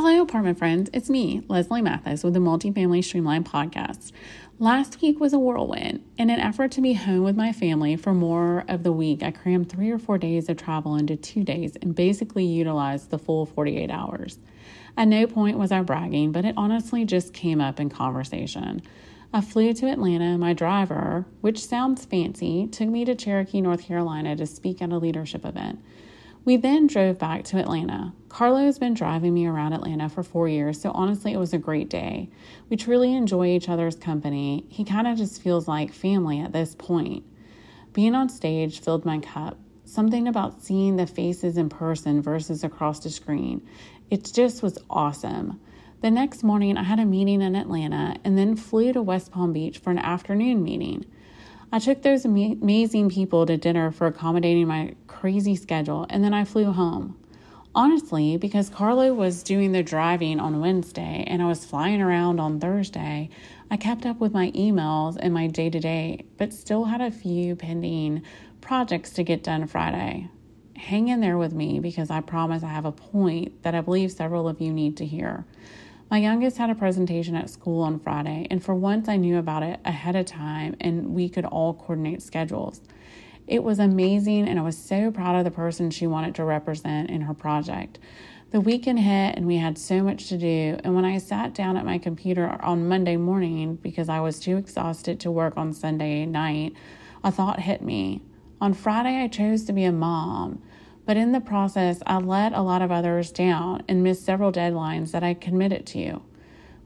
Hello, apartment friends. It's me, Leslie Mathis, with the Multifamily Streamlined podcast. Last week was a whirlwind. In an effort to be home with my family for more of the week, I crammed three or four days of travel into two days and basically utilized the full 48 hours. At no point was I bragging, but it honestly just came up in conversation. I flew to Atlanta. My driver, which sounds fancy, took me to Cherokee, North Carolina to speak at a leadership event. We then drove back to Atlanta. Carlo has been driving me around Atlanta for four years, so honestly, it was a great day. We truly enjoy each other's company. He kind of just feels like family at this point. Being on stage filled my cup. Something about seeing the faces in person versus across the screen. It just was awesome. The next morning, I had a meeting in Atlanta and then flew to West Palm Beach for an afternoon meeting. I took those amazing people to dinner for accommodating my crazy schedule, and then I flew home. Honestly, because Carlo was doing the driving on Wednesday and I was flying around on Thursday, I kept up with my emails and my day to day, but still had a few pending projects to get done Friday. Hang in there with me because I promise I have a point that I believe several of you need to hear. My youngest had a presentation at school on Friday, and for once I knew about it ahead of time and we could all coordinate schedules. It was amazing, and I was so proud of the person she wanted to represent in her project. The weekend hit, and we had so much to do. And when I sat down at my computer on Monday morning because I was too exhausted to work on Sunday night, a thought hit me. On Friday, I chose to be a mom. But in the process, I let a lot of others down and missed several deadlines that I committed to. You.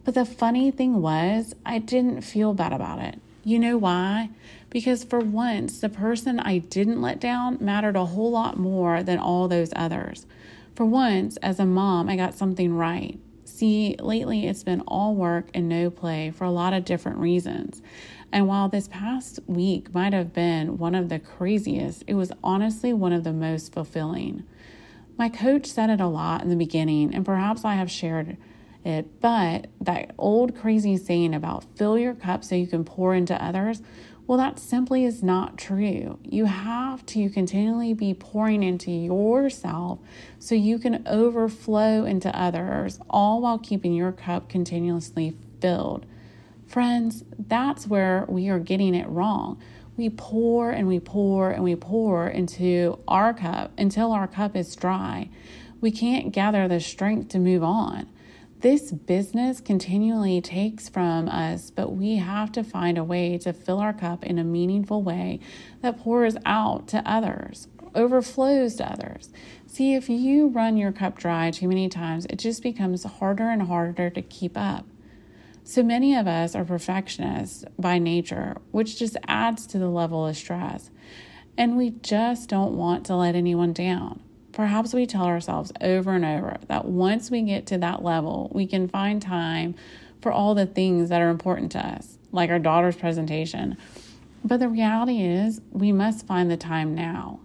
But the funny thing was, I didn't feel bad about it. You know why? Because for once, the person I didn't let down mattered a whole lot more than all those others. For once, as a mom, I got something right. See, lately it's been all work and no play for a lot of different reasons. And while this past week might have been one of the craziest, it was honestly one of the most fulfilling. My coach said it a lot in the beginning, and perhaps I have shared it, but that old crazy saying about fill your cup so you can pour into others, well, that simply is not true. You have to continually be pouring into yourself so you can overflow into others, all while keeping your cup continuously filled. Friends, that's where we are getting it wrong. We pour and we pour and we pour into our cup until our cup is dry. We can't gather the strength to move on. This business continually takes from us, but we have to find a way to fill our cup in a meaningful way that pours out to others, overflows to others. See, if you run your cup dry too many times, it just becomes harder and harder to keep up. So many of us are perfectionists by nature, which just adds to the level of stress. And we just don't want to let anyone down. Perhaps we tell ourselves over and over that once we get to that level, we can find time for all the things that are important to us, like our daughter's presentation. But the reality is, we must find the time now.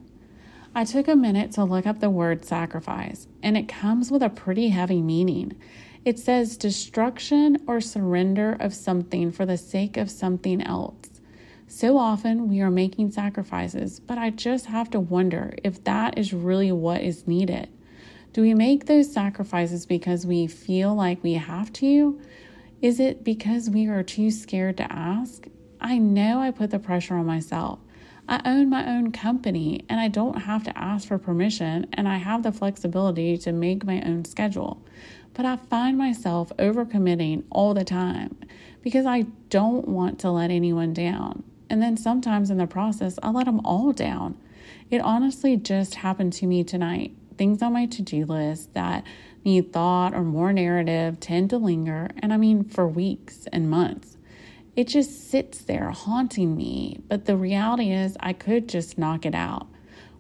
I took a minute to look up the word sacrifice, and it comes with a pretty heavy meaning. It says destruction or surrender of something for the sake of something else. So often we are making sacrifices, but I just have to wonder if that is really what is needed. Do we make those sacrifices because we feel like we have to? Is it because we are too scared to ask? I know I put the pressure on myself. I own my own company and I don't have to ask for permission, and I have the flexibility to make my own schedule but I find myself overcommitting all the time because I don't want to let anyone down. And then sometimes in the process, I let them all down. It honestly just happened to me tonight. Things on my to do list that need thought or more narrative tend to linger, and I mean for weeks and months. It just sits there haunting me, but the reality is I could just knock it out,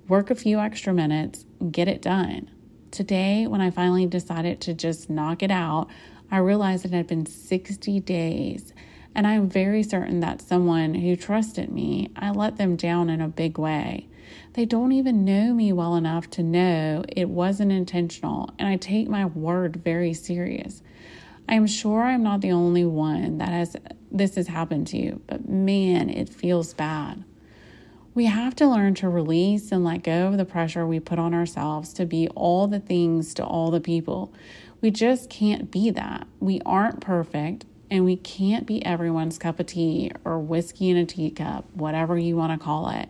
work a few extra minutes, get it done. Today, when I finally decided to just knock it out, I realized it had been 60 days. And I'm very certain that someone who trusted me, I let them down in a big way. They don't even know me well enough to know it wasn't intentional, and I take my word very serious. I am sure I'm not the only one that has this has happened to, you, but man, it feels bad. We have to learn to release and let go of the pressure we put on ourselves to be all the things to all the people. We just can't be that. We aren't perfect and we can't be everyone's cup of tea or whiskey in a teacup, whatever you want to call it.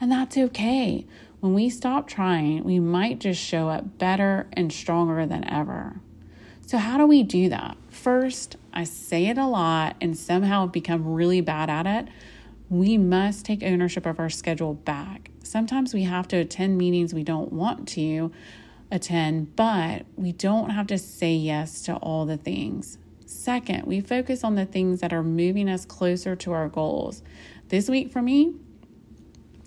And that's okay. When we stop trying, we might just show up better and stronger than ever. So, how do we do that? First, I say it a lot and somehow become really bad at it. We must take ownership of our schedule back. Sometimes we have to attend meetings we don't want to attend, but we don't have to say yes to all the things. Second, we focus on the things that are moving us closer to our goals. This week for me,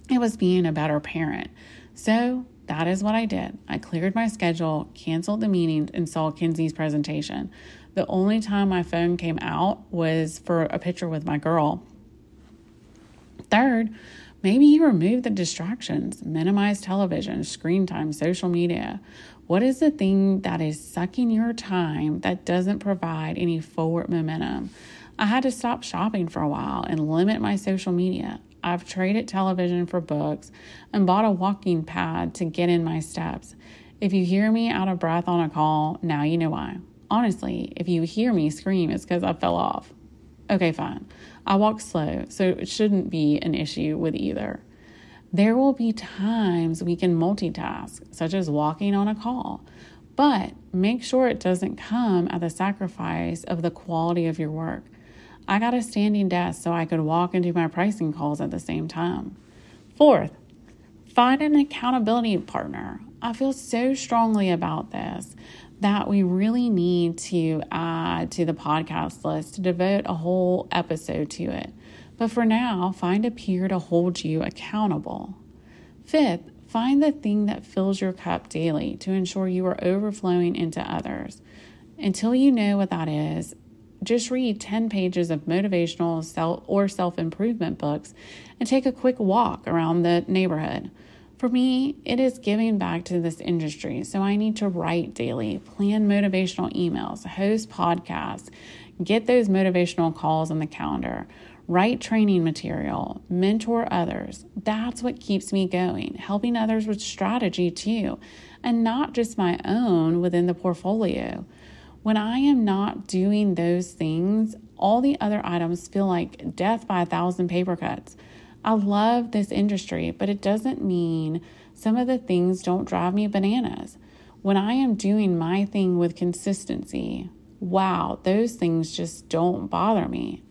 it was being a better parent. So that is what I did. I cleared my schedule, canceled the meetings, and saw Kinsey's presentation. The only time my phone came out was for a picture with my girl. Third, maybe you remove the distractions, minimize television, screen time, social media. What is the thing that is sucking your time that doesn't provide any forward momentum? I had to stop shopping for a while and limit my social media. I've traded television for books and bought a walking pad to get in my steps. If you hear me out of breath on a call, now you know why. Honestly, if you hear me scream, it's because I fell off. Okay, fine. I walk slow, so it shouldn't be an issue with either. There will be times we can multitask, such as walking on a call, but make sure it doesn't come at the sacrifice of the quality of your work. I got a standing desk so I could walk and do my pricing calls at the same time. Fourth, find an accountability partner. I feel so strongly about this that we really need to add to the podcast list to devote a whole episode to it. But for now, find a peer to hold you accountable. Fifth, find the thing that fills your cup daily to ensure you are overflowing into others. Until you know what that is, just read 10 pages of motivational self or self-improvement books and take a quick walk around the neighborhood. For me, it is giving back to this industry, so I need to write daily, plan motivational emails, host podcasts, get those motivational calls on the calendar, write training material, mentor others. That's what keeps me going, helping others with strategy too, and not just my own within the portfolio. When I am not doing those things, all the other items feel like death by a thousand paper cuts. I love this industry, but it doesn't mean some of the things don't drive me bananas. When I am doing my thing with consistency, wow, those things just don't bother me.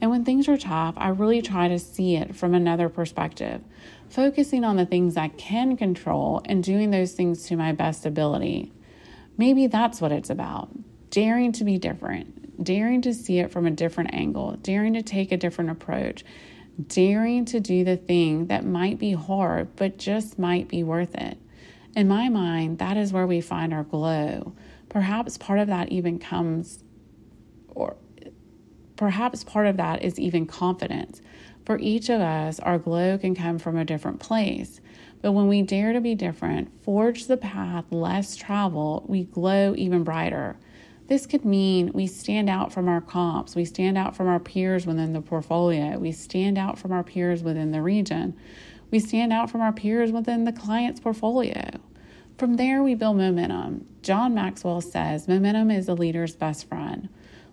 And when things are tough, I really try to see it from another perspective, focusing on the things I can control and doing those things to my best ability. Maybe that's what it's about daring to be different, daring to see it from a different angle, daring to take a different approach, daring to do the thing that might be hard but just might be worth it. In my mind, that is where we find our glow. Perhaps part of that even comes or Perhaps part of that is even confidence. For each of us, our glow can come from a different place. But when we dare to be different, forge the path less traveled, we glow even brighter. This could mean we stand out from our comps, we stand out from our peers within the portfolio, we stand out from our peers within the region, we stand out from our peers within the client's portfolio. From there, we build momentum. John Maxwell says momentum is a leader's best friend.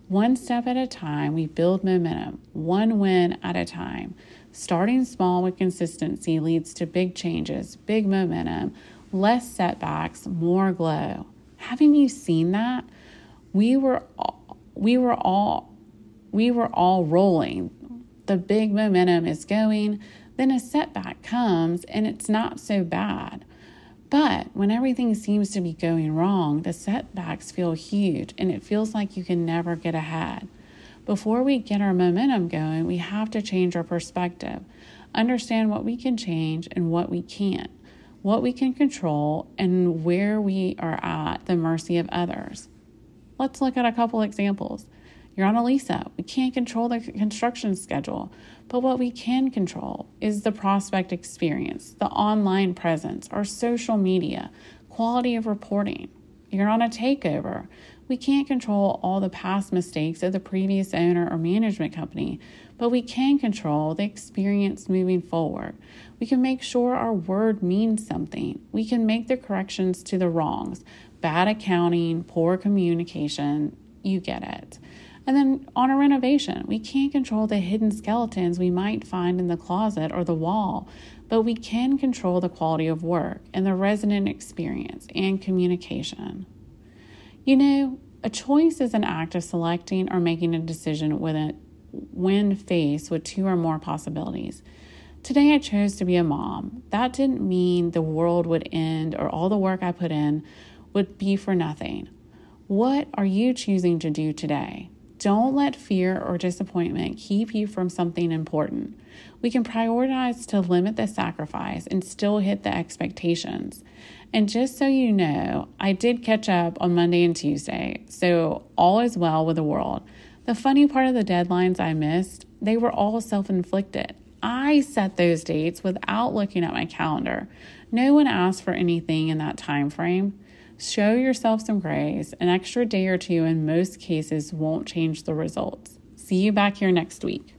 One step at a time, we build momentum, one win at a time. Starting small with consistency leads to big changes, big momentum, less setbacks, more glow. Haven't you seen that? We were all, we were all we were all rolling. The big momentum is going, then a setback comes and it's not so bad. But when everything seems to be going wrong, the setbacks feel huge and it feels like you can never get ahead. Before we get our momentum going, we have to change our perspective, understand what we can change and what we can't, what we can control, and where we are at the mercy of others. Let's look at a couple examples. You're on a lease. We can't control the construction schedule, but what we can control is the prospect experience, the online presence, our social media, quality of reporting. You're on a takeover. We can't control all the past mistakes of the previous owner or management company, but we can control the experience moving forward. We can make sure our word means something. We can make the corrections to the wrongs bad accounting, poor communication. You get it. And then on a renovation, we can't control the hidden skeletons we might find in the closet or the wall, but we can control the quality of work and the resident experience and communication. You know, a choice is an act of selecting or making a decision with it when faced with two or more possibilities. Today I chose to be a mom. That didn't mean the world would end or all the work I put in would be for nothing. What are you choosing to do today? Don't let fear or disappointment keep you from something important. We can prioritize to limit the sacrifice and still hit the expectations. And just so you know, I did catch up on Monday and Tuesday, so all is well with the world. The funny part of the deadlines I missed, they were all self inflicted. I set those dates without looking at my calendar. No one asked for anything in that time frame. Show yourself some grace. An extra day or two in most cases won't change the results. See you back here next week.